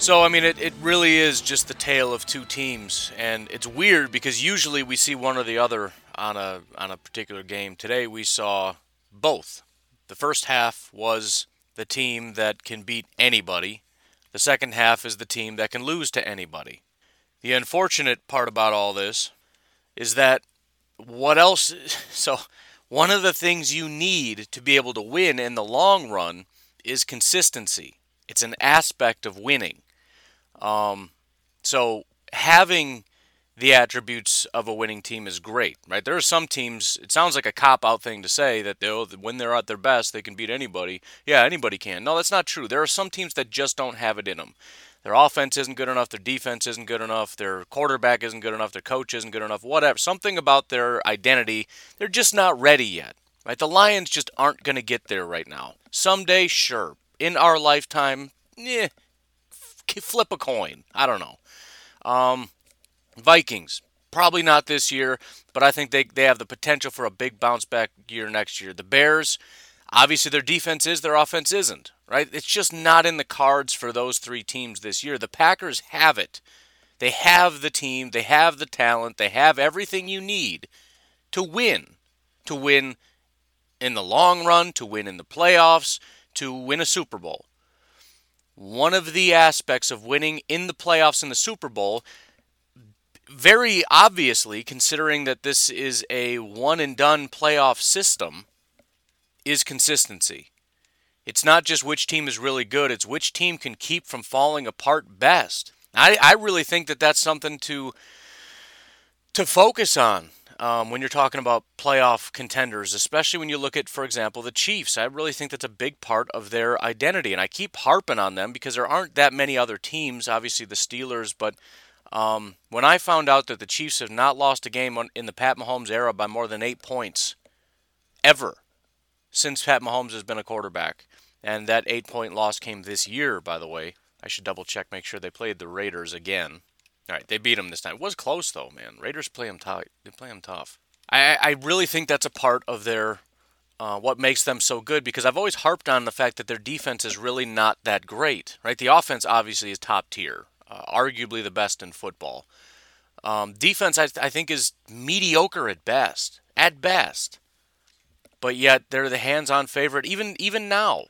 So, I mean, it, it really is just the tale of two teams, and it's weird because usually we see one or the other on a on a particular game. Today we saw both. The first half was the team that can beat anybody. The second half is the team that can lose to anybody. The unfortunate part about all this is that what else so one of the things you need to be able to win in the long run is consistency. It's an aspect of winning. Um, so having the attributes of a winning team is great, right? There are some teams. It sounds like a cop out thing to say that they'll when they're at their best they can beat anybody. Yeah, anybody can. No, that's not true. There are some teams that just don't have it in them. Their offense isn't good enough. Their defense isn't good enough. Their quarterback isn't good enough. Their coach isn't good enough. Whatever. Something about their identity. They're just not ready yet. Right? The Lions just aren't going to get there right now. Someday, sure. In our lifetime, yeah, flip a coin. I don't know. Um, Vikings, probably not this year, but I think they, they have the potential for a big bounce back year next year. The Bears, obviously their defense is, their offense isn't, right? It's just not in the cards for those three teams this year. The Packers have it. They have the team, they have the talent, they have everything you need to win. To win in the long run, to win in the playoffs, to win a Super Bowl one of the aspects of winning in the playoffs in the Super Bowl, very obviously, considering that this is a one and done playoff system, is consistency. It's not just which team is really good, it's which team can keep from falling apart best. I, I really think that that's something to to focus on um, when you're talking about playoff contenders, especially when you look at, for example, the Chiefs. I really think that's a big part of their identity, and I keep harping on them because there aren't that many other teams. Obviously, the Steelers, but um, when I found out that the Chiefs have not lost a game in the Pat Mahomes era by more than eight points ever since Pat Mahomes has been a quarterback, and that eight-point loss came this year, by the way. I should double check, make sure they played the Raiders again. All right, they beat them this time. It was close though, man. Raiders play them tough. They play them tough. I I really think that's a part of their uh, what makes them so good because I've always harped on the fact that their defense is really not that great, right? The offense obviously is top tier, uh, arguably the best in football. Um, defense, I, I think, is mediocre at best. At best, but yet they're the hands-on favorite. Even even now,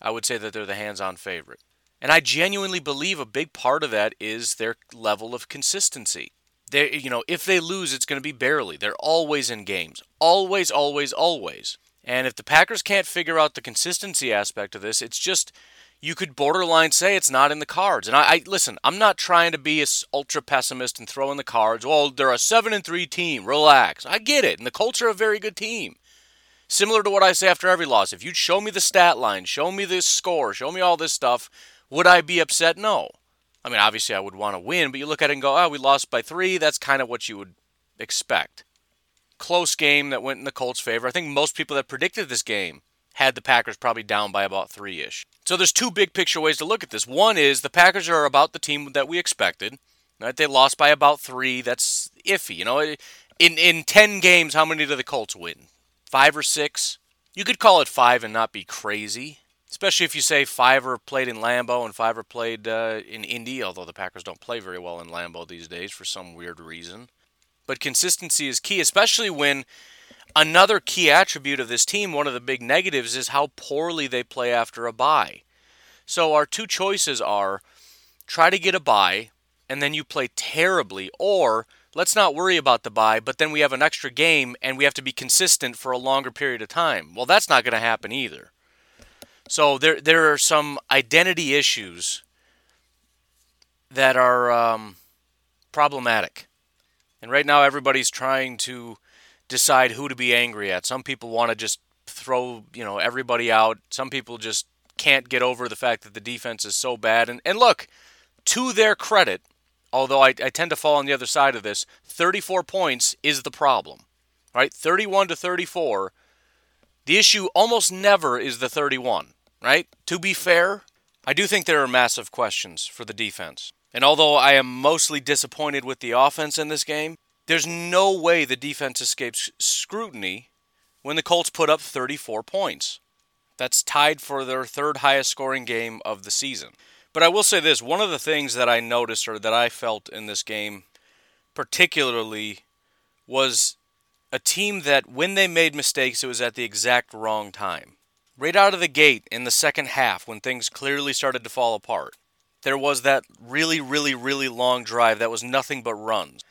I would say that they're the hands-on favorite. And I genuinely believe a big part of that is their level of consistency. They, you know, if they lose, it's going to be barely. They're always in games. Always, always, always. And if the Packers can't figure out the consistency aspect of this, it's just you could borderline say it's not in the cards. And I, I listen, I'm not trying to be a ultra pessimist and throw in the cards. Well, they're a seven and three team. Relax. I get it. And the Colts are a very good team. Similar to what I say after every loss. If you'd show me the stat line, show me the score, show me all this stuff, would I be upset? No. I mean, obviously, I would want to win, but you look at it and go, oh, we lost by three. That's kind of what you would expect. Close game that went in the Colts' favor. I think most people that predicted this game had the Packers probably down by about three ish. So there's two big picture ways to look at this. One is the Packers are about the team that we expected. Right? They lost by about three. That's iffy. You know, in in ten games, how many do the Colts win? Five or six? You could call it five and not be crazy especially if you say Fiver played in Lambeau and Fiver played uh, in Indy, although the Packers don't play very well in Lambeau these days for some weird reason. But consistency is key, especially when another key attribute of this team, one of the big negatives, is how poorly they play after a bye. So our two choices are try to get a bye, and then you play terribly, or let's not worry about the bye, but then we have an extra game and we have to be consistent for a longer period of time. Well, that's not going to happen either. So there there are some identity issues that are um, problematic, and right now everybody's trying to decide who to be angry at. Some people want to just throw you know everybody out. Some people just can't get over the fact that the defense is so bad. And and look, to their credit, although I, I tend to fall on the other side of this, 34 points is the problem. Right? 31 to 34. The issue almost never is the 31 right? To be fair, I do think there are massive questions for the defense. And although I am mostly disappointed with the offense in this game, there's no way the defense escapes scrutiny when the Colts put up 34 points. That's tied for their third highest scoring game of the season. But I will say this one of the things that I noticed or that I felt in this game, particularly, was a team that when they made mistakes, it was at the exact wrong time. Right out of the gate in the second half, when things clearly started to fall apart, there was that really, really, really long drive that was nothing but runs.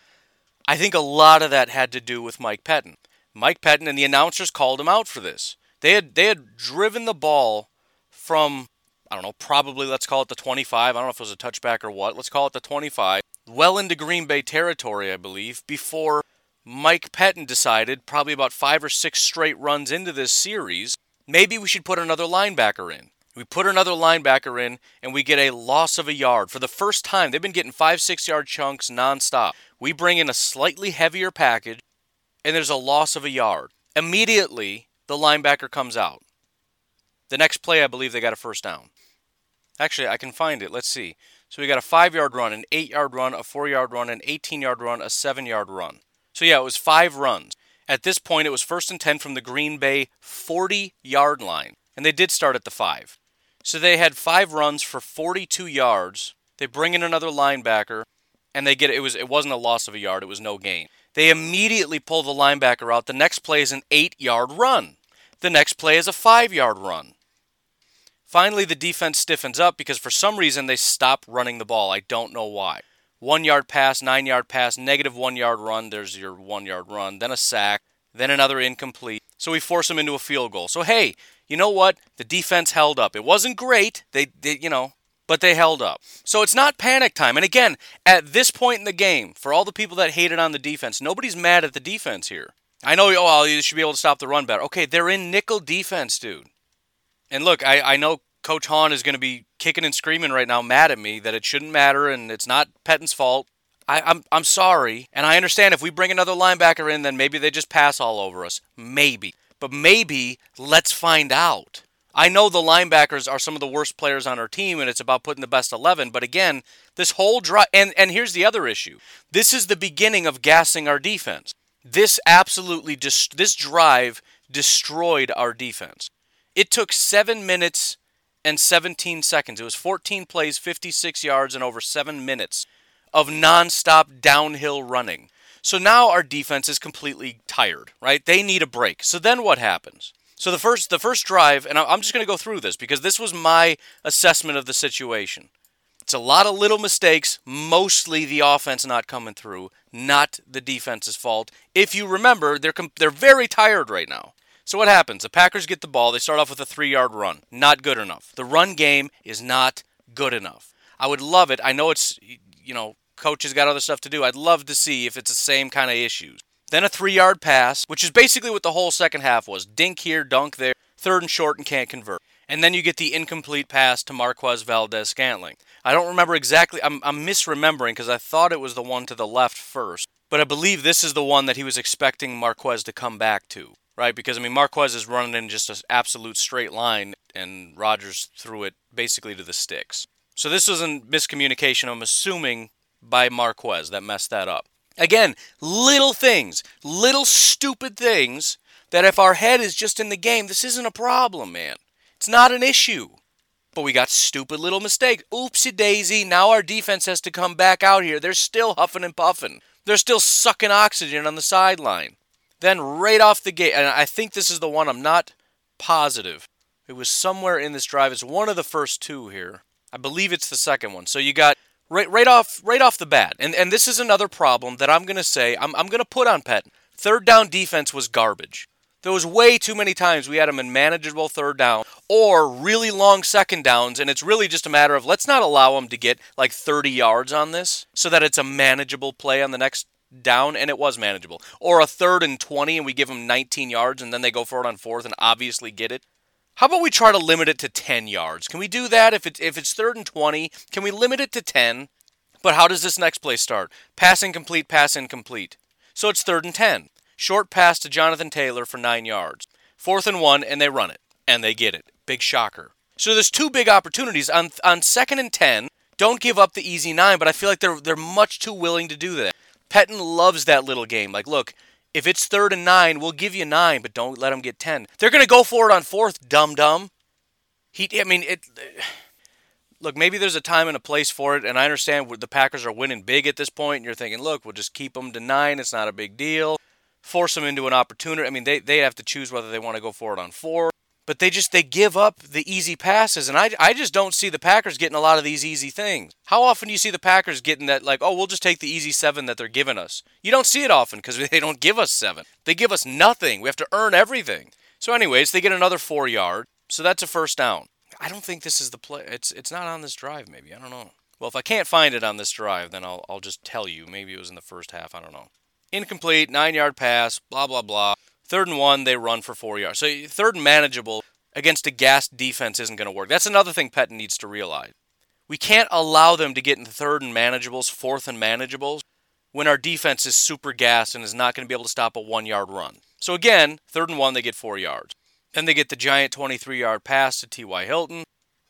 I think a lot of that had to do with Mike Pettine. Mike Pettine and the announcers called him out for this. They had they had driven the ball from I don't know, probably let's call it the 25. I don't know if it was a touchback or what. Let's call it the 25. Well into Green Bay territory, I believe, before Mike Pettine decided, probably about five or six straight runs into this series, Maybe we should put another linebacker in. We put another linebacker in and we get a loss of a yard. For the first time, they've been getting five, six yard chunks nonstop. We bring in a slightly heavier package and there's a loss of a yard. Immediately, the linebacker comes out. The next play, I believe they got a first down. Actually, I can find it. Let's see. So we got a five yard run, an eight yard run, a four yard run, an 18 yard run, a seven yard run. So yeah, it was five runs. At this point, it was first and 10 from the Green Bay 40 yard line, and they did start at the 5. So they had five runs for 42 yards. They bring in another linebacker, and they get it was it wasn't a loss of a yard, it was no gain. They immediately pull the linebacker out. The next play is an 8-yard run. The next play is a 5-yard run. Finally, the defense stiffens up because for some reason they stop running the ball. I don't know why one yard pass, nine yard pass, negative one yard run. There's your one yard run, then a sack, then another incomplete. So we force them into a field goal. So hey, you know what? The defense held up. It wasn't great. They, you know, but they held up. So it's not panic time. And again, at this point in the game, for all the people that hated on the defense, nobody's mad at the defense here. I know, oh, well, you should be able to stop the run better. Okay, they're in nickel defense, dude. And look, I, I know Coach Hahn is going to be kicking and screaming right now, mad at me that it shouldn't matter and it's not Pettine's fault. I, am I'm, I'm sorry, and I understand if we bring another linebacker in, then maybe they just pass all over us. Maybe, but maybe let's find out. I know the linebackers are some of the worst players on our team, and it's about putting the best eleven. But again, this whole drive, and and here's the other issue: this is the beginning of gassing our defense. This absolutely just this drive destroyed our defense. It took seven minutes and 17 seconds. It was 14 plays, 56 yards, and over seven minutes of nonstop downhill running. So now our defense is completely tired, right? They need a break. So then what happens? So the first the first drive, and I'm just going to go through this because this was my assessment of the situation. It's a lot of little mistakes, mostly the offense not coming through, not the defense's fault. If you remember, they're they're very tired right now. So what happens? The Packers get the ball. They start off with a three yard run. Not good enough. The run game is not good enough. I would love it. I know it's, you know, coach has got other stuff to do. I'd love to see if it's the same kind of issues. Then a three yard pass, which is basically what the whole second half was dink here, dunk there, third and short, and can't convert. And then you get the incomplete pass to Marquez Valdes Scantling. I don't remember exactly, I'm, I'm misremembering because I thought it was the one to the left first, but I believe this is the one that he was expecting Marquez to come back to right? Because I mean, Marquez is running in just an absolute straight line, and Rodgers threw it basically to the sticks. So this was a miscommunication. I'm assuming by Marquez that messed that up. Again, little things, little stupid things that if our head is just in the game, this isn't a problem, man. It's not an issue. But we got stupid little mistakes. Oopsie daisy. Now our defense has to come back out here. They're still huffing and puffing. They're still sucking oxygen on the sideline. Then right off the gate, and I think this is the one I'm not positive. It was somewhere in this drive. It's one of the first two here. I believe it's the second one. So you got Right, right off, right off the bat, and and this is another problem that I'm gonna say I'm I'm gonna put on Pettine. Third down defense was garbage. There was way too many times we had them in manageable third down or really long second downs, and it's really just a matter of let's not allow them to get like 30 yards on this so that it's a manageable play on the next down, and it was manageable. Or a third and 20, and we give them 19 yards, and then they go for it on fourth and obviously get it. How about we try to limit it to 10 yards? Can we do that if it's if it's third and 20? Can we limit it to 10? But how does this next play start? Pass incomplete, pass incomplete. So it's third and 10. Short pass to Jonathan Taylor for 9 yards. Fourth and 1 and they run it and they get it. Big shocker. So there's two big opportunities on on second and 10. Don't give up the easy 9, but I feel like they're they're much too willing to do that. Pettine loves that little game. Like, look, if it's third and nine, we'll give you nine, but don't let them get ten. They're going to go for it on fourth, dumb dumb. He, I mean, it. Look, maybe there's a time and a place for it, and I understand the Packers are winning big at this point, and you're thinking, look, we'll just keep them to nine. It's not a big deal. Force them into an opportunity. I mean, they they have to choose whether they want to go for it on four but they just they give up the easy passes and I, I just don't see the packers getting a lot of these easy things. How often do you see the packers getting that like oh we'll just take the easy seven that they're giving us? You don't see it often because they don't give us seven. They give us nothing. We have to earn everything. So anyways they get another four yard. So that's a first down. I don't think this is the play it's it's not on this drive maybe. I don't know. Well if i can't find it on this drive then i'll, I'll just tell you. Maybe it was in the first half. I don't know. Incomplete nine yard pass blah blah blah Third and one, they run for four yards. So third and manageable against a gassed defense isn't going to work. That's another thing Pettine needs to realize. We can't allow them to get in third and manageables, fourth and manageables, when our defense is super gassed and is not going to be able to stop a one yard run. So again, third and one, they get four yards. Then they get the giant 23 yard pass to T.Y. Hilton.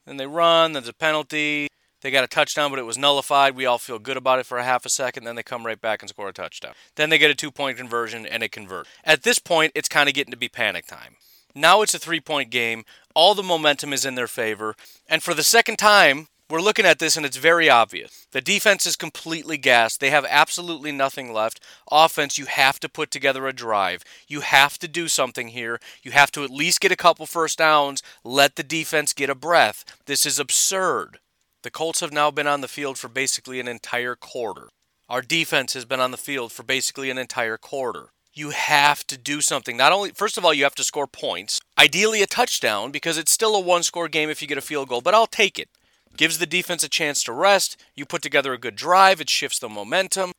Then they run, there's a penalty. They got a touchdown, but it was nullified. We all feel good about it for a half a second. Then they come right back and score a touchdown. Then they get a two point conversion and it converts. At this point, it's kind of getting to be panic time. Now it's a three point game. All the momentum is in their favor. And for the second time, we're looking at this and it's very obvious. The defense is completely gassed. They have absolutely nothing left. Offense, you have to put together a drive. You have to do something here. You have to at least get a couple first downs. Let the defense get a breath. This is absurd. The Colts have now been on the field for basically an entire quarter. Our defense has been on the field for basically an entire quarter. You have to do something. Not only, first of all, you have to score points, ideally a touchdown, because it's still a one score game if you get a field goal, but I'll take it. Gives the defense a chance to rest. You put together a good drive, it shifts the momentum,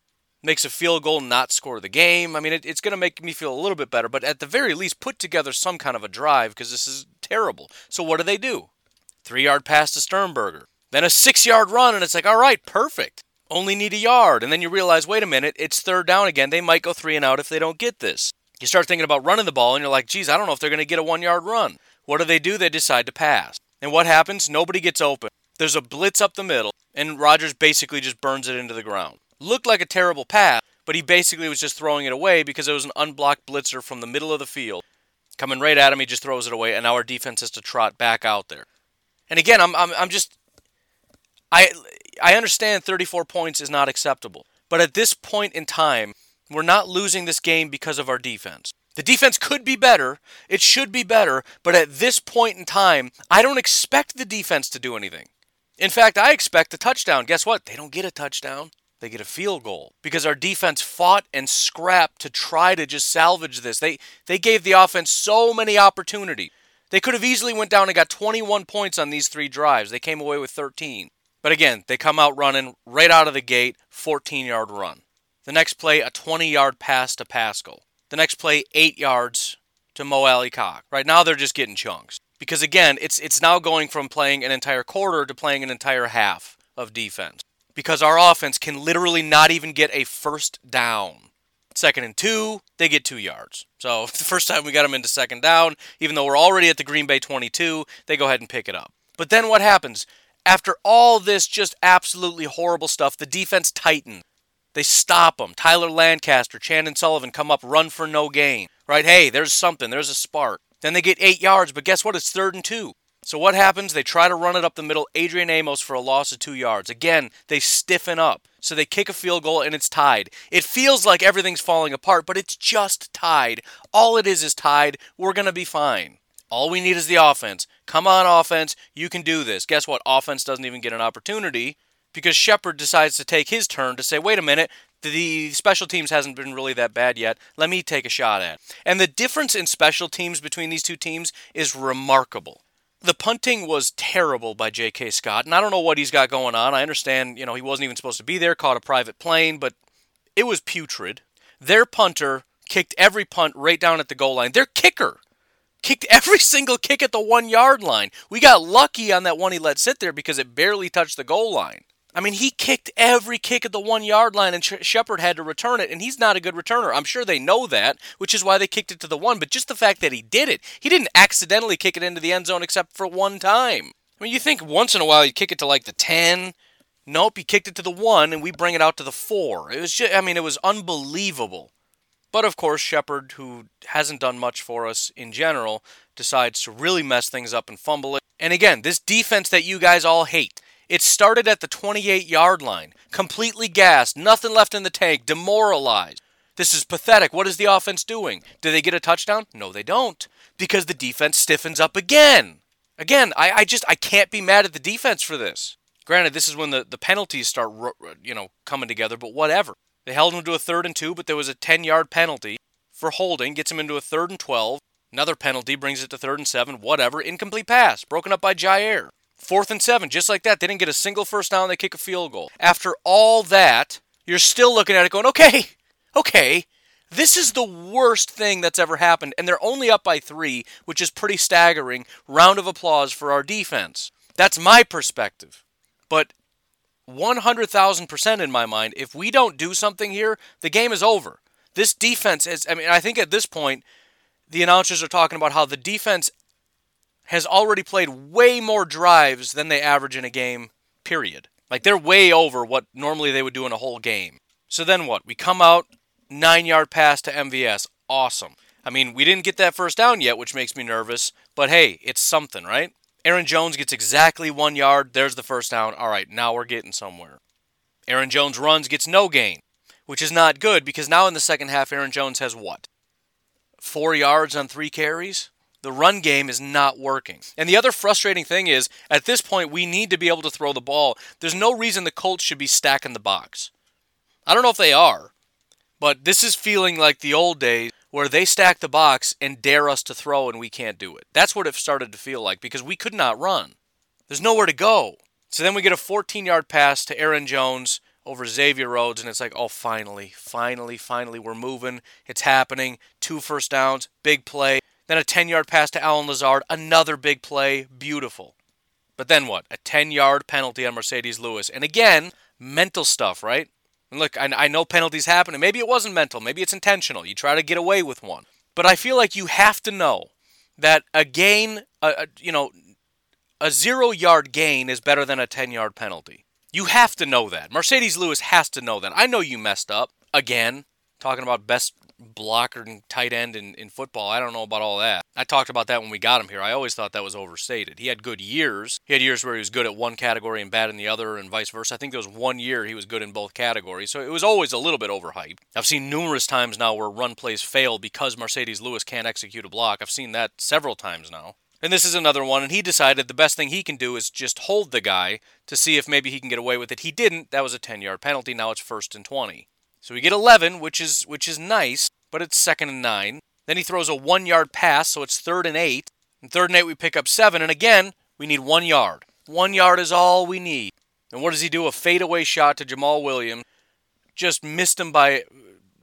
makes a field goal not score the game. I mean, it, it's going to make me feel a little bit better, but at the very least, put together some kind of a drive because this is terrible. So, what do they do? Three yard pass to Sternberger. Then a six yard run, and it's like, all right, perfect. Only need a yard. And then you realize, wait a minute, it's third down again. They might go three and out if they don't get this. You start thinking about running the ball, and you're like, geez, I don't know if they're going to get a one yard run. What do they do? They decide to pass. And what happens? Nobody gets open. There's a blitz up the middle, and Rodgers basically just burns it into the ground. Looked like a terrible pass, but he basically was just throwing it away because it was an unblocked blitzer from the middle of the field. Coming right at him, he just throws it away, and now our defense has to trot back out there. And again, I'm, I'm, I'm just I I understand 34 points is not acceptable, but at this point in time, we're not losing this game because of our defense. The defense could be better, it should be better, but at this point in time, I don't expect the defense to do anything. In fact, I expect a touchdown. Guess what? They don't get a touchdown. They get a field goal because our defense fought and scrapped to try to just salvage this. They they gave the offense so many opportunities. They could have easily went down and got 21 points on these 3 drives. They came away with 13. But again, they come out running right out of the gate, 14 yard run. The next play, a 20 yard pass to Pascal. The next play, 8 yards to Mo Alie-Cox. Right now, they're just getting chunks. Because again, it's, it's now going from playing an entire quarter to playing an entire half of defense. Because our offense can literally not even get a first down. Second and two, they get two yards. So the first time we got them into second down, even though we're already at the Green Bay 22, they go ahead and pick it up. But then what happens? After all this just absolutely horrible stuff, the defense tightened. They stop them. Tyler Lancaster, Chandon Sullivan come up, run for no gain. Right? Hey, there's something. There's a spark. Then they get eight yards, but guess what? It's third and two. So what happens? They try to run it up the middle. Adrian Amos for a loss of two yards. Again, they stiffen up. So they kick a field goal and it's tied. It feels like everything's falling apart, but it's just tied. All it is is tied. We're going to be fine. All we need is the offense. Come on, offense. You can do this. Guess what? Offense doesn't even get an opportunity because Shepherd decides to take his turn to say, wait a minute, the special teams hasn't been really that bad yet. Let me take a shot at. It. And the difference in special teams between these two teams is remarkable. The punting was terrible by J.K. Scott, and I don't know what he's got going on. I understand, you know, he wasn't even supposed to be there, caught a private plane, but it was putrid. Their punter kicked every punt right down at the goal line. Their kicker kicked every single kick at the one yard line. We got lucky on that one he let sit there because it barely touched the goal line. I mean, he kicked every kick at the one yard line, and Shepherd had to return it, and he's not a good returner. I'm sure they know that, which is why they kicked it to the one. But just the fact that he did it, he didn't accidentally kick it into the end zone except for one time. I mean, you think once in a while you kick it to like the 10. Nope, he kicked it to the one, and we bring it out to the four. It was just, I mean, it was unbelievable. But of course, Shepherd, who hasn't done much for us in general, decides to really mess things up and fumble it. And again, this defense that you guys all hate, it started at the 28 yard line, completely gassed, nothing left in the tank, demoralized. This is pathetic. What is the offense doing? Do they get a touchdown? No, they don't. Because the defense stiffens up again. Again, I, I just I can't be mad at the defense for this. Granted, this is when the, the penalties start you know coming together, but whatever. They held him to a third and two, but there was a 10 yard penalty for holding, gets him into a third and 12. Another penalty brings it to third and seven, whatever. Incomplete pass, broken up by Jaire. Fourth and seven, just like that. They didn't get a single first down. They kick a field goal. After all that, you're still looking at it going, okay, okay, this is the worst thing that's ever happened. And they're only up by three, which is pretty staggering. Round of applause for our defense. That's my perspective. But 100,000% in my mind, if we don't do something here, the game is over. This defense is, I mean, I think at this point, the announcers are talking about how the defense has already played way more drives than they average in a game, period. Like they're way over what normally they would do in a whole game. So then what? We come out, nine yard pass to MVS. Awesome. I mean, we didn't get that first down yet, which makes me nervous, but hey, it's something, right? Aaron Jones gets exactly one yard. There's the first down. All right, now we're getting somewhere. Aaron Jones runs, gets no gain, which is not good because now in the second half, Aaron Jones has what? Four yards on three carries? the run game is not working. And the other frustrating thing is, at this point, we need to be able to throw the ball. There's no reason the Colts should be stacking the box. I don't know if they are, but this is feeling like the old days where they stack the box and dare us to throw and we can't do it. That's what it started to feel like because we could not run. There's nowhere to go. So then we get a 14 yard pass to Aaron Jones over Xavier Rhodes, and it's like, oh, finally, finally, finally, we're moving. It's happening. Two first downs, big play. Then a 10 yard pass to Allen Lazard, another big play, beautiful. But then what? A 10 yard penalty on Marcedes Lewis. And again, mental stuff, right? And look, I, I know penalties happen, and maybe it wasn't mental, maybe it's intentional. You try to get away with one. But I feel like you have to know that a gain, a, a, you know, a zero yard gain is better than a 10 yard penalty. You have to know that. Marcedes Lewis has to know that. I know you messed up again, talking about best blocker and tight end in, in football. I don't know about all that. I talked about that when we got him here. I always thought that was overstated. He had good years. He had years where he was good at one category and bad in the other, and vice versa. I think there was one year he was good in both categories. So it was always a little bit overhyped. I've seen numerous times now where run plays fail because Marcedes Lewis can't execute a block. I've seen that several times now. And this is another one, and he decided the best thing he can do is just hold the guy to see if maybe he can get away with it. He didn't. That was a 10 yard penalty. Now it's first and 20. So we get 11, which is which is nice, but it's second and 9. Then he throws a 1-yard pass, so it's third and 8. And third and 8 we pick up 7, and again, we need 1 yard. 1 yard is all we need. And what does he do? A fadeaway shot to Jamaal Williams. Just missed him by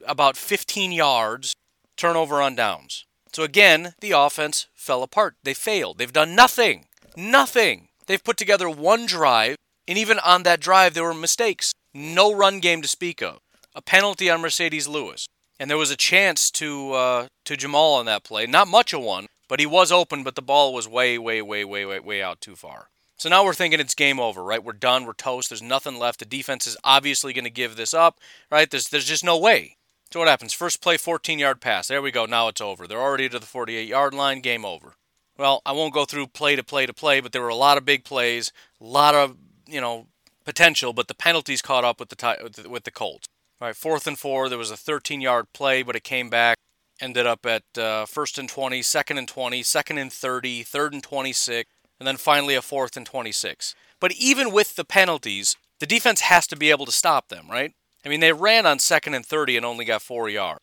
about 15 yards. Turnover on downs. So again, the offense fell apart. They failed. They've done nothing. Nothing. They've put together one drive, and even on that drive, there were mistakes. No run game to speak of a penalty on Marcedes Lewis, and there was a chance to uh, to Jamaal on that play. Not much of one, but he was open, but the ball was way, way, way, way, way, way out too far. So now we're thinking it's game over, right? We're done. We're toast. There's nothing left. The defense is obviously going to give this up, right? There's there's just no way. So what happens? First play, 14 yard pass. There we go. Now it's over. They're already to the 48 yard line. Game over. Well, I won't go through play to play to play, but there were a lot of big plays, a lot of you know potential, but the penalties caught up with the with the Colts. All right, fourth and four. There was a 13 yard play, but it came back. Ended up at uh, first and 20, second and 20, second and 30, third and 26, and then finally a fourth and 26. But even with the penalties, the defense has to be able to stop them, right? I mean, they ran on second and 30 and only got four yards.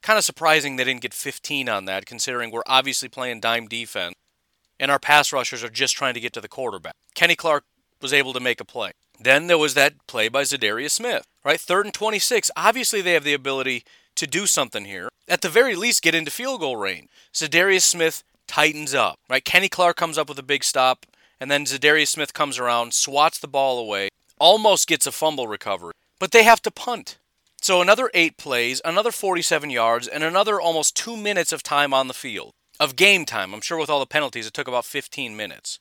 Kind of surprising they didn't get 15 on that, considering we're obviously playing dime defense and our pass rushers are just trying to get to the quarterback. Kenny Clark was able to make a play. Then there was that play by Za'Darius Smith, right? Third and 26. Obviously, they have the ability to do something here. At the very least, get into field goal range. Za'Darius Smith tightens up, right? Kenny Clark comes up with a big stop, and then Za'Darius Smith comes around, swats the ball away, almost gets a fumble recovery, but they have to punt. So another eight plays, another 47 yards, and another almost two minutes of time on the field. Of game time. I'm sure with all the penalties, it took about 15 minutes.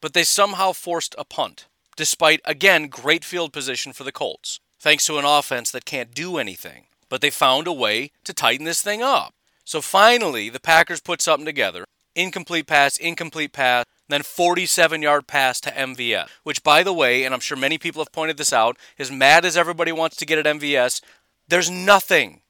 But they somehow forced a punt, despite, again, great field position for the Colts, thanks to an offense that can't do anything. But they found a way to tighten this thing up. So finally, the Packers put something together. Incomplete pass, incomplete pass, then 47 yard pass to MVS, which, by the way, and I'm sure many people have pointed this out, as mad as everybody wants to get at MVS, there's nothing.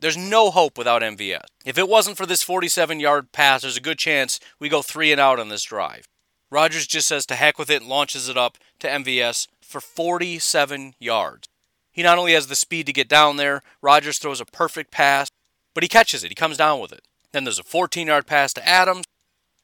There's no hope without MVS. If it wasn't for this 47 yard pass, there's a good chance we go three and out on this drive. Rodgers just says to heck with it and launches it up to MVS for 47 yards. He not only has the speed to get down there, Rodgers throws a perfect pass, but he catches it. He comes down with it. Then there's a 14 yard pass to Adams.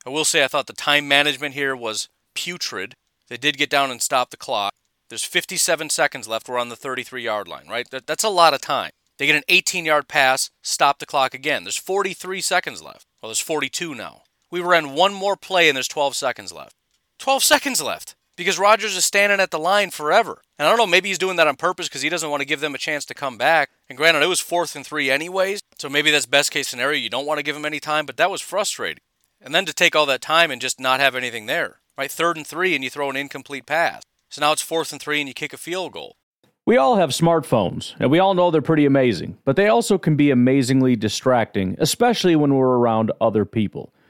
I will say I thought the time management here was putrid. They did get down and stop the clock. There's 57 seconds left. We're on the 33 yard line, right? That, that's a lot of time. They get an 18 yard pass, stop the clock again. There's 43 seconds left. Well, there's 42 now. We ran one more play and there's 12 seconds left. 12 seconds left because Rodgers is standing at the line forever. And I don't know, maybe he's doing that on purpose because he doesn't want to give them a chance to come back. And granted, it was fourth and three anyways, so maybe that's best case scenario. You don't want to give him any time, but that was frustrating. And then to take all that time and just not have anything there, right? Third and three and you throw an incomplete pass. So now it's fourth and three and you kick a field goal. We all have smartphones, and we all know they're pretty amazing, but they also can be amazingly distracting, especially when we're around other people.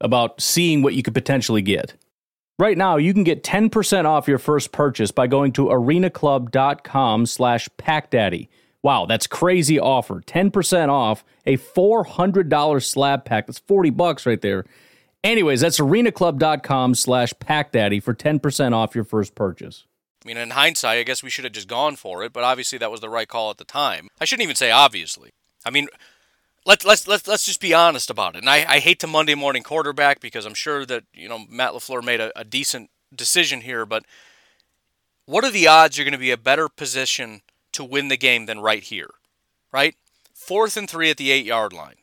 about seeing what you could potentially get. Right now, you can get 10% off your first purchase by going to arenaclub.com slash packdaddy. Wow, that's crazy offer. 10% off a $400 slab pack. That's 40 bucks right there. Anyways, that's arenaclub.com slash packdaddy for 10% off your first purchase. I mean, in hindsight, I guess we should have just gone for it, but obviously that was the right call at the time. I shouldn't even say obviously. I mean, let's let's let's let's just be honest about it. And I, I hate to Monday morning quarterback because I'm sure that you know Matt Lafleur made a, a decent decision here, but what are the odds you're going to be a better position to win the game than right here, right? Fourth and three at the eight yard line.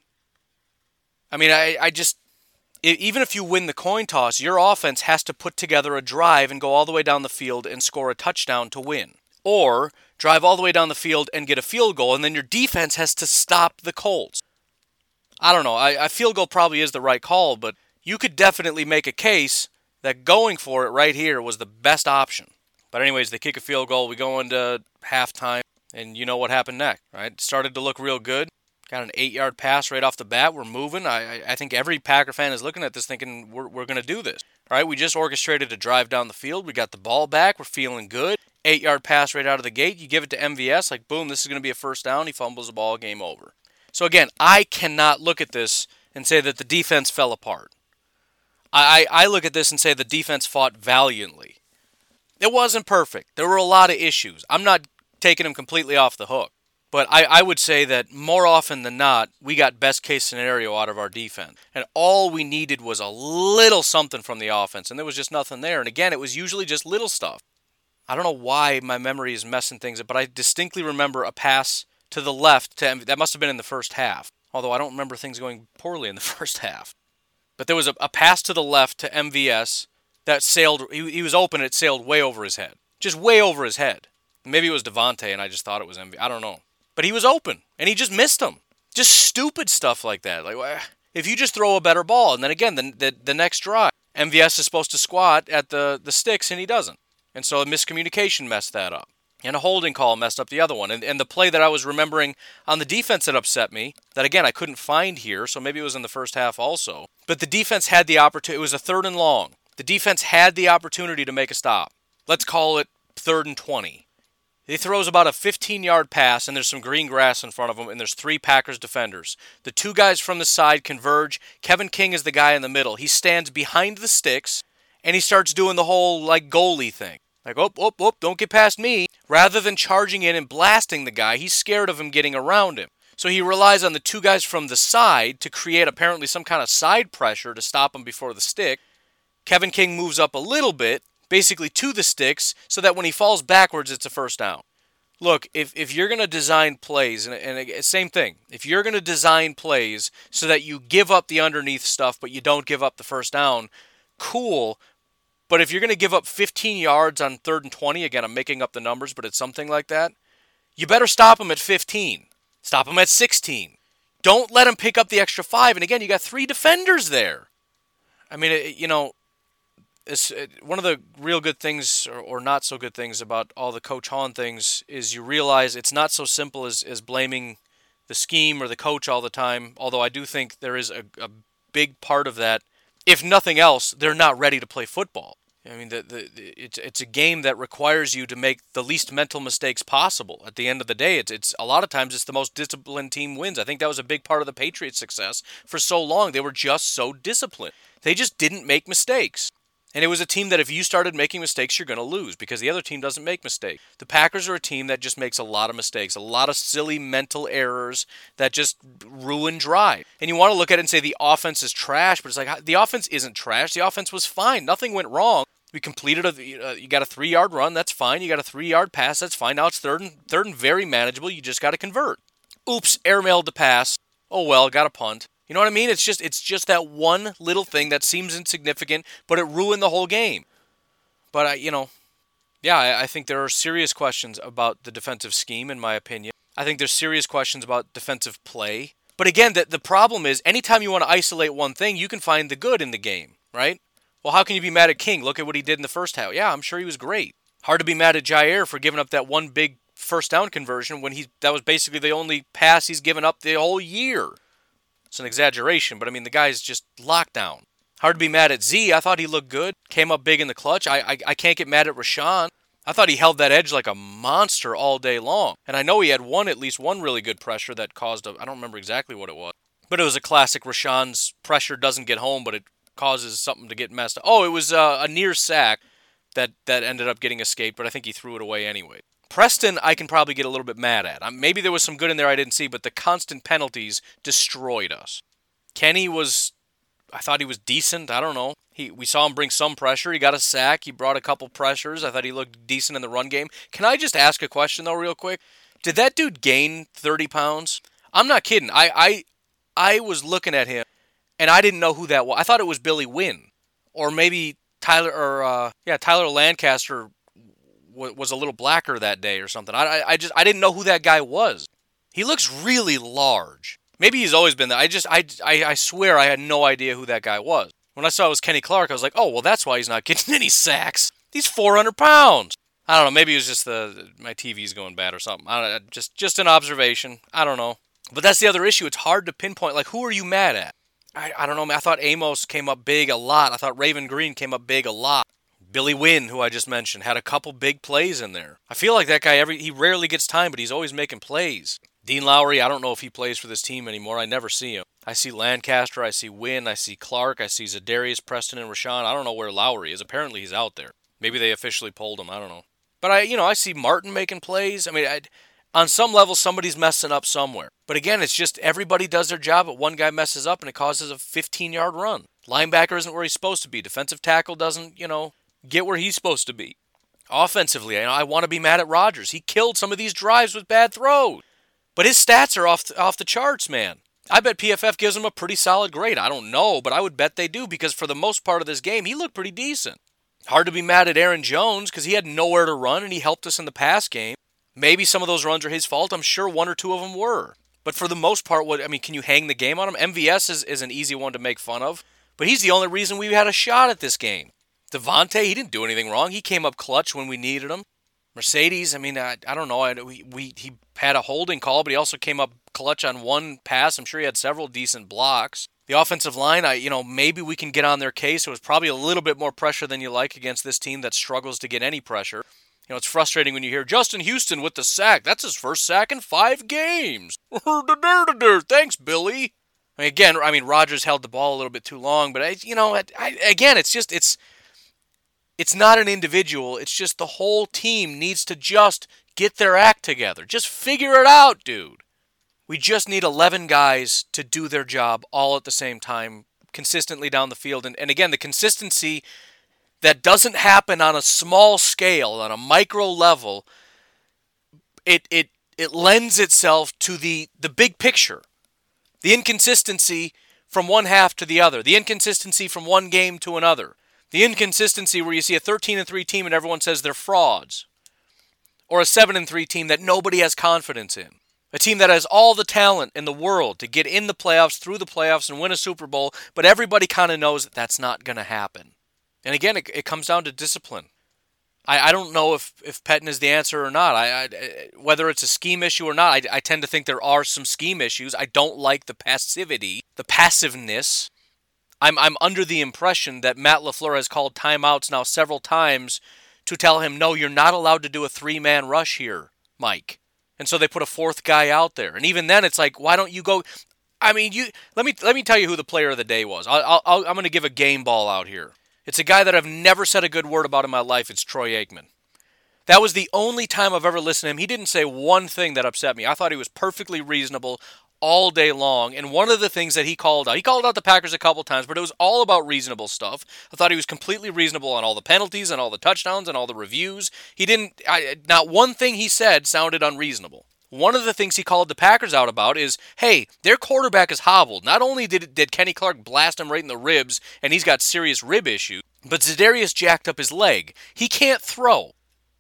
I mean, I I just even if you win the coin toss, your offense has to put together a drive and go all the way down the field and score a touchdown to win. Or drive all the way down the field and get a field goal, and then your defense has to stop the Colts. I don't know. I, I field goal probably is the right call, but you could definitely make a case that going for it right here was the best option. But anyways, they kick a field goal. We go into halftime, and you know what happened next, right? Started to look real good. Got an eight yard pass right off the bat. We're moving. I, I think every Packer fan is looking at this thinking we're, we're going to do this. Right, we just orchestrated a drive down the field. We got the ball back. We're feeling good. Eight yard pass right out of the gate. You give it to MVS, like, boom, this is going to be a first down. He fumbles the ball, game over. So, again, I cannot look at this and say that the defense fell apart. I, I, I look at this and say the defense fought valiantly. It wasn't perfect. There were a lot of issues. I'm not taking them completely off the hook. But I, I would say that more often than not, we got best case scenario out of our defense. And all we needed was a little something from the offense, and there was just nothing there. And again, it was usually just little stuff. I don't know why my memory is messing things up, but I distinctly remember a pass to the left to that must have been in the first half. Although I don't remember things going poorly in the first half. But there was a, a pass to the left to MVS that sailed. He, he was open. It sailed way over his head, just way over his head. Maybe it was Davante, and I just thought it was MV. I don't know. But he was open, and he just missed him. Just stupid stuff like that. Like if you just throw a better ball, and then again, the, the, the next drive, MVS is supposed to squat at the, the sticks, and he doesn't. And so a miscommunication messed that up. And a holding call messed up the other one. And, and the play that I was remembering on the defense that upset me, that again I couldn't find here, so maybe it was in the first half also. But the defense had the opportunity. It was a third and long. The defense had the opportunity to make a stop. Let's call it third and 20. He throws about a 15 yard pass, and there's some green grass in front of him, and there's three Packers defenders. The two guys from the side converge. Kevin King is the guy in the middle. He stands behind the sticks, and he starts doing the whole like goalie thing. Like, oh, oh, oh, don't get past me. Rather than charging in and blasting the guy, he's scared of him getting around him. So he relies on the two guys from the side to create apparently some kind of side pressure to stop him before the stick. Kevin King moves up a little bit, basically to the sticks, so that when he falls backwards, it's a first down. Look, if, if you're going to design plays, and, and same thing, if you're going to design plays so that you give up the underneath stuff, but you don't give up the first down, cool. But if you're going to give up 15 yards on third and 20, again, I'm making up the numbers, but it's something like that, you better stop them at 15. Stop them at 16. Don't let them pick up the extra five. And again, you got three defenders there. I mean, it, you know, it's, it, one of the real good things or, or, not so good things about all the Coach Hahn things is you realize it's not so simple as, as blaming the scheme or the coach all the time. Although I do think there is a, a big part of that. If nothing else, they're not ready to play football. I mean, the, the, it's it's a game that requires you to make the least mental mistakes possible. At the end of the day, it's it's a lot of times it's the most disciplined team wins. I think that was a big part of the Patriots' success for so long. They were just so disciplined. They just didn't make mistakes. And it was a team that if you started making mistakes, you're going to lose because the other team doesn't make mistakes. The Packers are a team that just makes a lot of mistakes, a lot of silly mental errors that just ruin drive. And you want to look at it and say the offense is trash, but it's like the offense isn't trash. The offense was fine. Nothing went wrong. We completed a you got a 3-yard run, that's fine. You got a 3-yard pass, that's fine. Now it's third and third and very manageable. You just got to convert. Oops, airmailed the pass. Oh well, got a punt. You know what I mean? It's just it's just that one little thing that seems insignificant, but it ruined the whole game. But I, you know, yeah, I, I think there are serious questions about the defensive scheme, in my opinion. I think there's serious questions about defensive play. But again, the, the problem is anytime you want to isolate one thing, you can find the good in the game, right? Well, how can you be mad at King? Look at what he did in the first half. Yeah, I'm sure he was great. Hard to be mad at Jaire for giving up that one big first down conversion when he that was basically the only pass he's given up the whole year. It's an exaggeration, but I mean, the guy's just locked down. Hard to be mad at Z. I thought he looked good. Came up big in the clutch. I, I, I can't get mad at Rashan. I thought he held that edge like a monster all day long. And I know he had one, at least one really good pressure that caused a, I don't remember exactly what it was. But it was a classic Rashan's pressure doesn't get home, but it causes something to get messed up. Oh, it was uh, a near sack that, that ended up getting escaped, but I think he threw it away anyway. Preston, I can probably get a little bit mad at. Maybe there was some good in there I didn't see, but the constant penalties destroyed us. Kenny was, I thought he was decent. I don't know. He, we saw him bring some pressure. He got a sack. He brought a couple pressures. I thought he looked decent in the run game. Can I just ask a question though, real quick? Did that dude gain 30 pounds? I'm not kidding. I, I, I was looking at him, and I didn't know who that was. I thought it was Billy Winn, or maybe Tyler, or uh, yeah, Tyler Lancaster was a little blacker that day or something. I, I just I didn't know who that guy was. He looks really large. Maybe he's always been there. I just I, I, I swear I had no idea who that guy was. When I saw it was Kenny Clark, I was like, oh well, that's why he's not getting any sacks. He's 400 pounds. I don't know. Maybe it was just the my TV's going bad or something. I don't, just just an observation. I don't know. But that's the other issue. It's hard to pinpoint. Like, who are you mad at? I, I don't know. I thought Amos came up big a lot. I thought Raven Greene came up big a lot. Billy Winn, who I just mentioned, had a couple big plays in there. I feel like that guy every he rarely gets time, but he's always making plays. Dean Lowry, I don't know if he plays for this team anymore. I never see him. I see Lancaster, I see Winn, I see Clark, I see Za'Darius, Preston, and Rashan. I don't know where Lowry is. Apparently he's out there. Maybe they officially pulled him. I don't know. But I, you know, I see Martin making plays. I mean, I, on some level, somebody's messing up somewhere. But again, it's just everybody does their job, but one guy messes up and it causes a 15 yard run. Linebacker isn't where he's supposed to be. Defensive tackle doesn't, you know, get where he's supposed to be. Offensively, I want to be mad at Rodgers. He killed some of these drives with bad throws. But his stats are off off the charts, man. I bet PFF gives him a pretty solid grade. I don't know, but I would bet they do because for the most part of this game, he looked pretty decent. Hard to be mad at Aaron Jones because he had nowhere to run and he helped us in the pass game. Maybe some of those runs are his fault. I'm sure one or two of them were. But for the most part, what I mean, can you hang the game on him? MVS is, is an easy one to make fun of, but he's the only reason we had a shot at this game. Davante, he didn't do anything wrong. He came up clutch when we needed him. Marcedes, I mean, I, I don't know. I, we, we he had a holding call, but he also came up clutch on one pass. I'm sure he had several decent blocks. The offensive line, I you know, maybe we can get on their case. It was probably a little bit more pressure than you like against this team that struggles to get any pressure. You know, it's frustrating when you hear Justin Houston with the sack. That's his first sack in five games. Thanks, Billy. I mean, again, I mean, Rodgers held the ball a little bit too long, but I, you know, I, again, it's just it's it's not an individual. It's just the whole team needs to just get their act together. Just figure it out, dude. We just need 11 guys to do their job all at the same time, consistently down the field. And, and again, the consistency that doesn't happen on a small scale, on a micro level, it, it, it lends itself to the, the big picture. The inconsistency from one half to the other, the inconsistency from one game to another, the inconsistency where you see a 13 and 3 team and everyone says they're frauds, or a 7 and 3 team that nobody has confidence in. A team that has all the talent in the world to get in the playoffs, through the playoffs, and win a Super Bowl, but everybody kind of knows that that's not going to happen. And again, it, it, comes down to discipline. I, I don't know if, if Pettine is the answer or not. I, I whether it's a scheme issue or not, I, I tend to think there are some scheme issues. I don't like the passivity, the passiveness. I'm, I'm under the impression that Matt LaFleur has called timeouts now several times to tell him, no, you're not allowed to do a three man rush here, Mike. And so they put a fourth guy out there. And even then, it's like, why don't you go? I mean, you let me let me tell you who the player of the day was. I'll, I'll, I'm going to give a game ball out here. It's a guy that I've never said a good word about in my life. It's Troy Aikman. That was the only time I've ever listened to him. He didn't say one thing that upset me. I thought he was perfectly reasonable, all day long. And one of the things that he called out, he called out the Packers a couple times, but it was all about reasonable stuff. I thought he was completely reasonable on all the penalties and all the touchdowns and all the reviews. He didn't, I, not one thing he said sounded unreasonable. One of the things he called the Packers out about is, hey, their quarterback is hobbled. Not only did, did Kenny Clark blast him right in the ribs, and he's got serious rib issues, but Za'Darius jacked up his leg. He can't throw.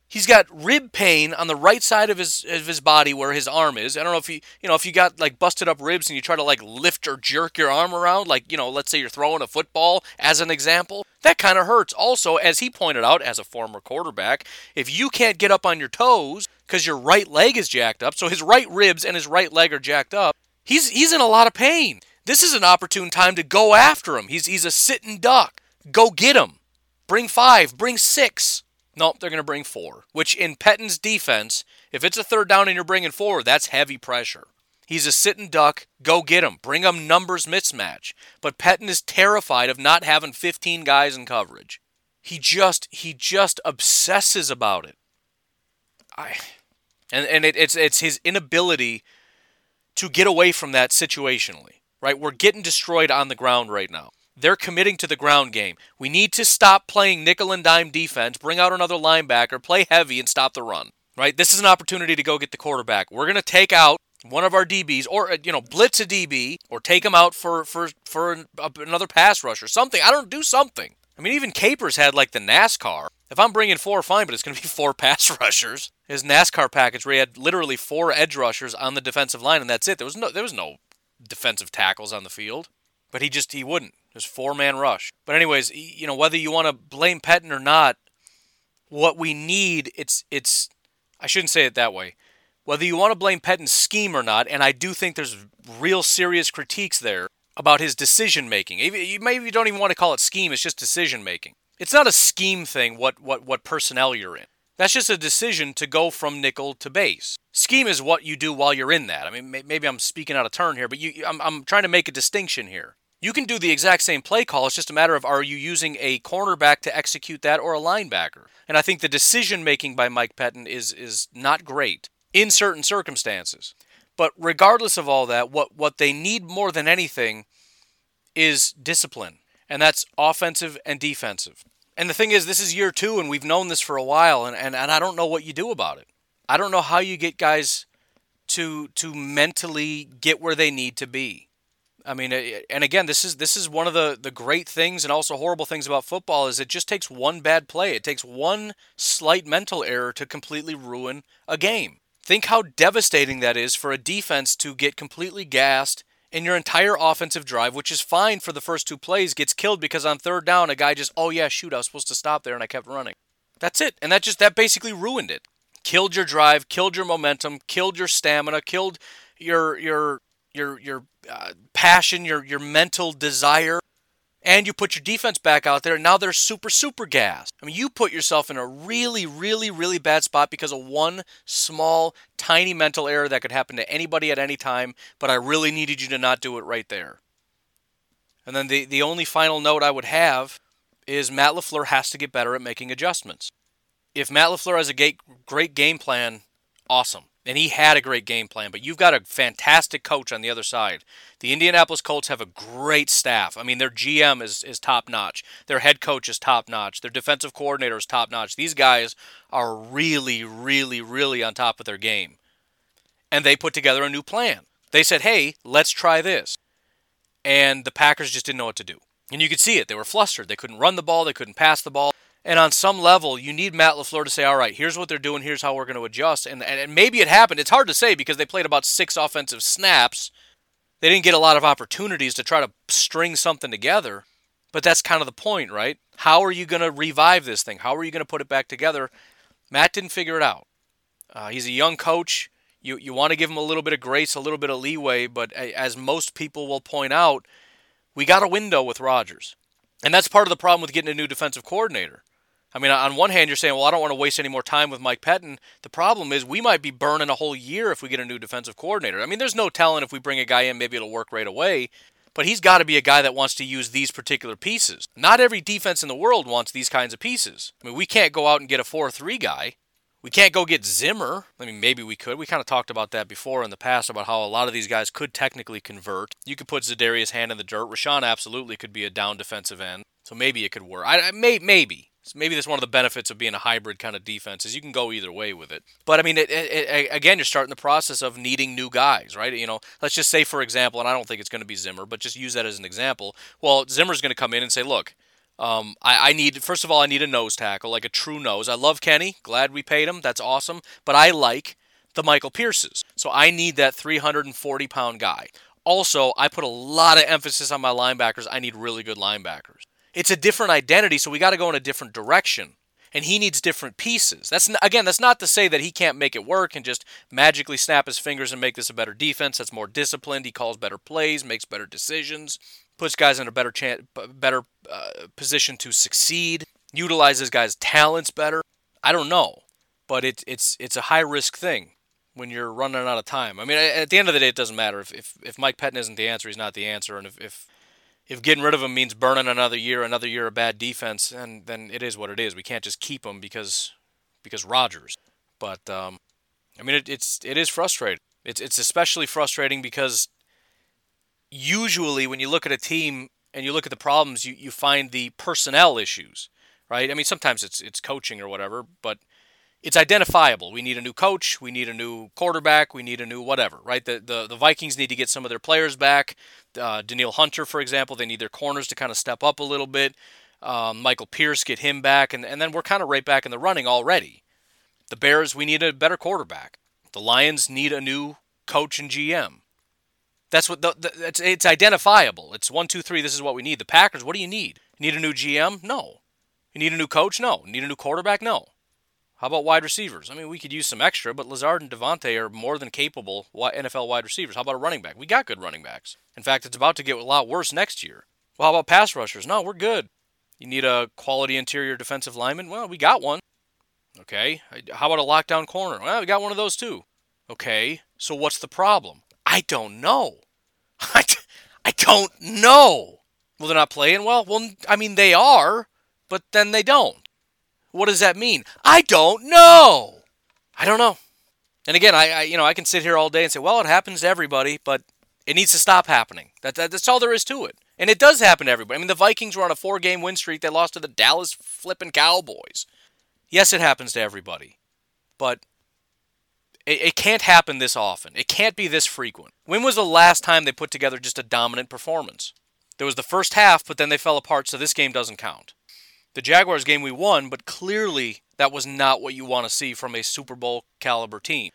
He's got rib pain on the right side of his of his body where his arm is. I don't know if you you know if you got like busted up ribs and you try to like lift or jerk your arm around, like you know, let's say you're throwing a football as an example, that kind of hurts. Also, as he pointed out, as a former quarterback, if you can't get up on your toes because your right leg is jacked up, so his right ribs and his right leg are jacked up, he's he's in a lot of pain. This is an opportune time to go after him. He's he's a sitting duck. Go get him. Bring five. Bring six. Nope, they're going to bring four. Which in Pettine's defense, if it's a third down and you're bringing four, that's heavy pressure. He's a sitting duck. Go get him. Bring him numbers mismatch. But Pettine is terrified of not having 15 guys in coverage. He just he just obsesses about it. I and and it, it's it's his inability to get away from that situationally. Right? We're getting destroyed on the ground right now. They're committing to the ground game. We need to stop playing nickel and dime defense, bring out another linebacker, play heavy, and stop the run. Right? This is an opportunity to go get the quarterback. We're going to take out one of our DBs, or uh, you know, blitz a DB, or take him out for for for another pass rush or something. I don't do something. I mean, even Capers had like the NASCAR. If I'm bringing four, fine, but it's going to be four pass rushers. His NASCAR package where he had literally four edge rushers on the defensive line, and that's it. There was no there was no defensive tackles on the field, but he just he wouldn't. There's four man rush. But anyways, you know whether you want to blame Pettine or not, what we need it's it's I shouldn't say it that way. Whether you want to blame Pettine's scheme or not, and I do think there's real serious critiques there about his decision making. Maybe you don't even want to call it scheme; it's just decision making. It's not a scheme thing. What what what personnel you're in. That's just a decision to go from nickel to base. Scheme is what you do while you're in that. I mean, maybe I'm speaking out of turn here, but you, I'm, I'm trying to make a distinction here. You can do the exact same play call. It's just a matter of are you using a cornerback to execute that or a linebacker? And I think the decision making by Mike Pettine is is not great in certain circumstances. But regardless of all that, what, what they need more than anything is discipline. And that's offensive and defensive. And the thing is, this is year two, and we've known this for a while, and, and, and I don't know what you do about it. I don't know how you get guys to to mentally get where they need to be. I mean, and again, this is this is one of the the great things and also horrible things about football is it just takes one bad play. It takes one slight mental error to completely ruin a game. Think how devastating that is for a defense to get completely gassed and your entire offensive drive, which is fine for the first two plays, gets killed because on third down a guy just, "Oh yeah, shoot, I was supposed to stop there and I kept running." That's it. And that just that basically ruined it. Killed your drive, killed your momentum, killed your stamina, killed your your your your uh, passion, your your mental desire, and you put your defense back out there. And now they're super super gassed. I mean, you put yourself in a really really really bad spot because of one small tiny mental error that could happen to anybody at any time. But I really needed you to not do it right there. And then the the only final note I would have is Matt LaFleur has to get better at making adjustments. If Matt LaFleur has a great game plan, awesome and he had a great game plan, but you've got a fantastic coach on the other side. The Indianapolis Colts have a great staff. I mean, their GM is, is top notch, their head coach is top notch, their defensive coordinator is top notch. These guys are really, really, really on top of their game. And they put together a new plan. They said, hey, let's try this. And the Packers just didn't know what to do. And you could see it. They were flustered. They couldn't run the ball, they couldn't pass the ball. And on some level, you need Matt LaFleur to say, all right, here's what they're doing, here's how we're going to adjust. And, and, maybe it happened. It's hard to say because they played about six offensive snaps. They didn't get a lot of opportunities to try to string something together. But that's kind of the point, right? How are you going to revive this thing? How are you going to put it back together? Matt didn't figure it out. Uh, he's a young coach. You, you want to give him a little bit of grace, a little bit of leeway, but as most people will point out, we got a window with Rodgers. And that's part of the problem with getting a new defensive coordinator. I mean, on one hand, you're saying, well, I don't want to waste any more time with Mike Pettine. The problem is we might be burning a whole year if we get a new defensive coordinator. I mean, there's no telling if we bring a guy in, maybe it'll work right away. But he's got to be a guy that wants to use these particular pieces. Not every defense in the world wants these kinds of pieces. I mean, we can't go out and get a 4 3 guy. We can't go get Zimmer. I mean, maybe we could. We kind of talked about that before in the past about how a lot of these guys could technically convert. You could put Za'Darius hand in the dirt. Rashan absolutely could be a down defensive end. So maybe it could work. I may, maybe. Maybe that's one of the benefits of being a hybrid kind of defense is you can go either way with it. But I mean, it, it, it, again, you're starting the process of needing new guys, right? You know, let's just say, for example, and I don't think it's going to be Zimmer, but just use that as an example. Well, Zimmer's going to come in and say, look, um, I, I, need first of all, I need a nose tackle, like a true nose. I love Kenny. Glad we paid him. That's awesome. But I like the Michael Pierces. So I need that 340 pound guy. Also, I put a lot of emphasis on my linebackers. I need really good linebackers it's a different identity, so we got to go in a different direction. And he needs different pieces. That's again, that's not to say that he can't make it work and just magically snap his fingers and make this a better defense. That's more disciplined. He calls better plays, makes better decisions, puts guys in a better chance, better uh, position to succeed, utilizes guys' talents better. I don't know, but it's it's it's a high risk thing when you're running out of time. I mean, at the end of the day, it doesn't matter if if, if Mike Pettine isn't the answer, he's not the answer, and if, if if getting rid of him means burning another year, another year of bad defense, and then it is what it is. We can't just keep him because because Rodgers. But um, I mean, it, it's it is frustrating. It's it's especially frustrating because usually when you look at a team and you look at the problems, you, you find the personnel issues, right? I mean, sometimes it's it's coaching or whatever, but it's identifiable. We need a new coach. We need a new quarterback. We need a new whatever, right? The the, the Vikings need to get some of their players back. Uh, Danielle Hunter, for example, they need their corners to kind of step up a little bit. Um, Michael Pierce, get him back, and, and then we're kind of right back in the running already. The Bears, we need a better quarterback. The Lions need a new coach and GM. That's what the, the, it's, it's identifiable. It's one, two, three. This is what we need. The Packers, what do you need? Need a new GM? No. You need a new coach? No. Need a new quarterback? No. How about wide receivers? I mean, we could use some extra, but Lazard and Davante are more than capable NFL wide receivers. How about a running back? We got good running backs. In fact, it's about to get a lot worse next year. Well, how about pass rushers? No, we're good. You need a quality interior defensive lineman? Well, we got one. Okay. How about a lockdown corner? Well, we got one of those too. Okay. So what's the problem? I don't know. I, I don't know. Well, they're not playing well? Well, I mean, they are, but then they don't. What does that mean? I don't know. I don't know. And again, I, I, you know I can sit here all day and say, well, it happens to everybody, but it needs to stop happening. That, that that's all there is to it. And it does happen to everybody. I mean, the Vikings were on a four game win streak. They lost to the Dallas flipping Cowboys. Yes, it happens to everybody. But it, it can't happen this often. It can't be this frequent. When was the last time they put together just a dominant performance? There was the first half, but then they fell apart, so this game doesn't count. The Jaguars game we won, but clearly that was not what you want to see from a Super Bowl caliber team.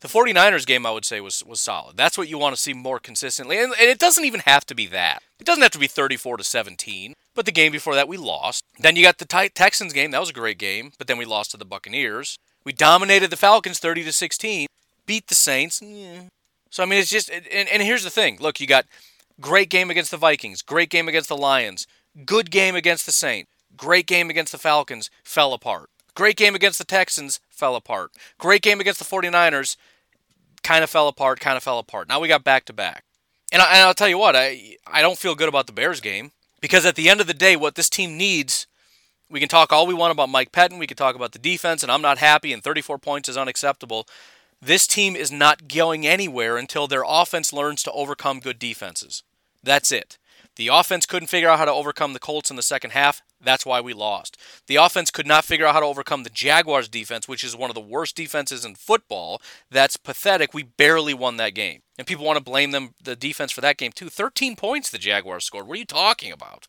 The 49ers game, I would say, was, was solid. That's what you want to see more consistently. And, and it doesn't even have to be that. It doesn't have to be 34 to 17. But the game before that, we lost. Then you got the Texans game. That was a great game. But then we lost to the Buccaneers. We dominated the Falcons 30 to 16. Beat the Saints. Yeah. So I mean, it's just and, and here's the thing. Look, you got great game against the Vikings, great game against the Lions, good game against the Saints, great game against the Falcons, fell apart. Great game against the Texans, fell apart. Great game against the 49ers, kind of fell apart, kind of fell apart. Now we got back to back. And, I, will tell you what, I, I don't feel good about the Bears game because at the end of the day, what this team needs, we can talk all we want about Mike Pettine, we can talk about the defense, and I'm not happy, and 34 points is unacceptable. This team is not going anywhere until their offense learns to overcome good defenses. That's it. The offense couldn't figure out how to overcome the Colts in the second half. That's why we lost. The offense could not figure out how to overcome the Jaguars defense, which is one of the worst defenses in football. That's pathetic. We barely won that game. And people want to blame them the defense for that game too. 13 points the Jaguars scored. What are you talking about?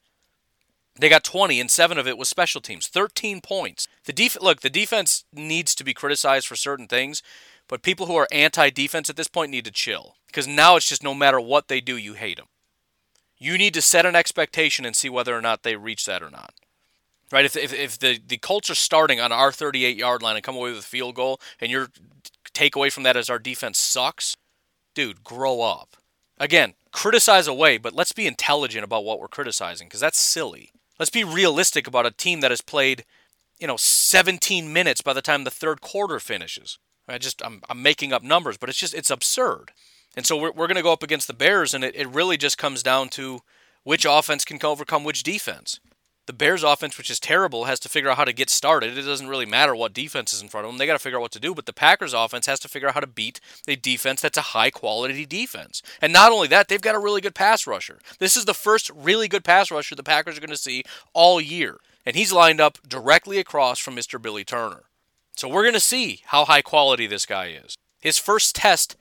They got 20 and 7 of it was special teams. 13 points. The def- look, the defense needs to be criticized for certain things, but people who are anti-defense at this point need to chill because now it's just no matter what they do, you hate them. You need to set an expectation and see whether or not they reach that or not. Right? If, if, if the, the Colts are starting on our 38 yard line and come away with a field goal, and your takeaway from that is our defense sucks, dude, grow up. Again, criticize away, but let's be intelligent about what we're criticizing because that's silly. Let's be realistic about a team that has played, you know, 17 minutes by the time the third quarter finishes. I just I'm, I'm making up numbers, but it's just it's absurd. And so we're, we're going to go up against the Bears, and it, it really just comes down to which offense can overcome which defense. The Bears offense, which is terrible, has to figure out how to get started. It doesn't really matter what defense is in front of them. They got to figure out what to do. But the Packers offense has to figure out how to beat a defense that's a high quality defense. And not only that, they've got a really good pass rusher. This is the first really good pass rusher the Packers are going to see all year. And he's lined up directly across from Mr. Billy Turner. So we're going to see how high quality this guy is. His first test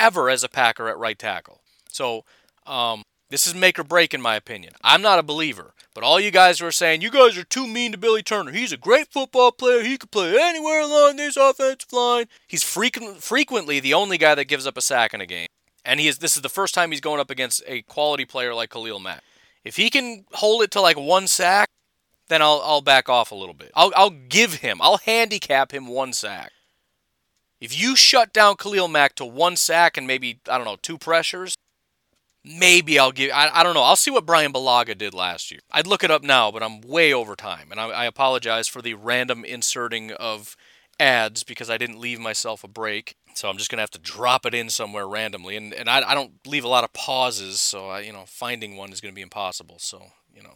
ever as a Packer at right tackle. So um, this is make or break in my opinion. I'm not a believer, but all you guys who are saying you guys are too mean to Billy Turner. He's a great football player. He could play anywhere along this offensive line. He's frequent, frequently the only guy that gives up a sack in a game, and he is. This is the first time he's going up against a quality player like Khalil Mack. If he can hold it to like one sack, then I'll I'll back off a little bit. I'll I'll give him. I'll handicap him one sack. If you shut down Khalil Mack to one sack and maybe, I don't know, two pressures, maybe I'll give. I, I don't know. I'll see what Brian Bulaga did last year. I'd look it up now, but I'm way over time. And I, I apologize for the random inserting of ads because I didn't leave myself a break. So I'm just going to have to drop it in somewhere randomly. And, and I, I don't leave a lot of pauses, so I, you know, finding one is going to be impossible. So, you know,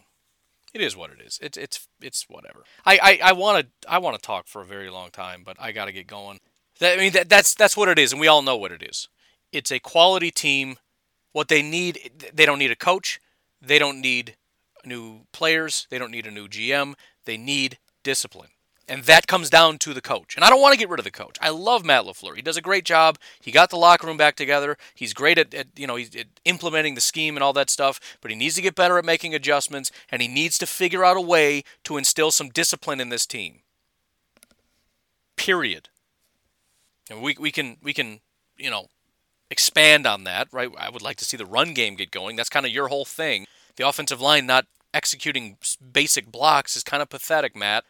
it is what it is. It's it's it's whatever. I I want to I want to talk for a very long time, but I got to get going. That, I mean, that, that's that's what it is, and we all know what it is. It's a quality team. What they need, they don't need a coach. They don't need new players. They don't need a new GM. They need discipline. And that comes down to the coach. And I don't want to get rid of the coach. I love Matt LaFleur. He does a great job. He got the locker room back together. He's great at, at you know, he's implementing the scheme and all that stuff, but he needs to get better at making adjustments and he needs to figure out a way to instill some discipline in this team. Period. And we we can we can you know expand on that, right? I would like to see the run game get going. That's kind of your whole thing. The offensive line not executing basic blocks is kind of pathetic, Matt.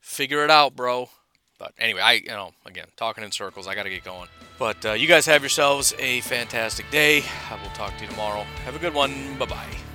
Figure it out, bro. But anyway, I you know again talking in circles. I got to get going. But uh, you guys have yourselves a fantastic day. I will talk to you tomorrow. Have a good one. Bye bye.